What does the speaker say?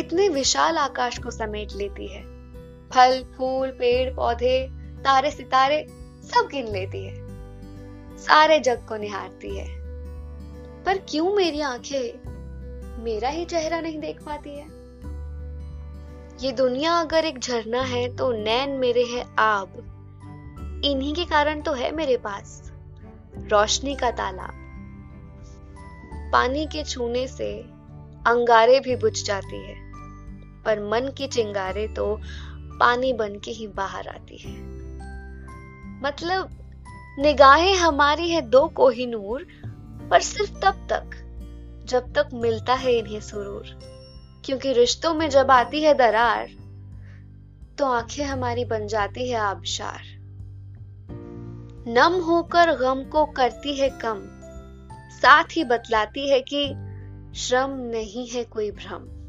इतने विशाल आकाश को समेट लेती है। फल, फूल, पेड़, पौधे, तारे, सितारे सब गिन लेती है। सारे जग को निहारती है। पर क्यों मेरी आँखें मेरा ही चेहरा नहीं देख पाती है? ये दुनिया अगर एक झरना है तो नैन मेरे है आब। इन्हीं के कारण तो है मेरे पास रोशनी का तालाब। पानी के छूने से अंगारे भी बुझ जाती है। पर मन की चिंगारे तो पानी बन के ही बाहर आती है। मतलब निगाहें हमारी है दो कोहिनूर पर सिर्फ़ तब तक, जब तक मिलता है इन्हें सुरूर। क्योंकि रिश्तों में जब आती है दरार तो आँखें हमारी बन जाती है आबशार। नम होकर गम को करती है कम, साथ ही बतलाती है कि श्रम नहीं है कोई भ्रम।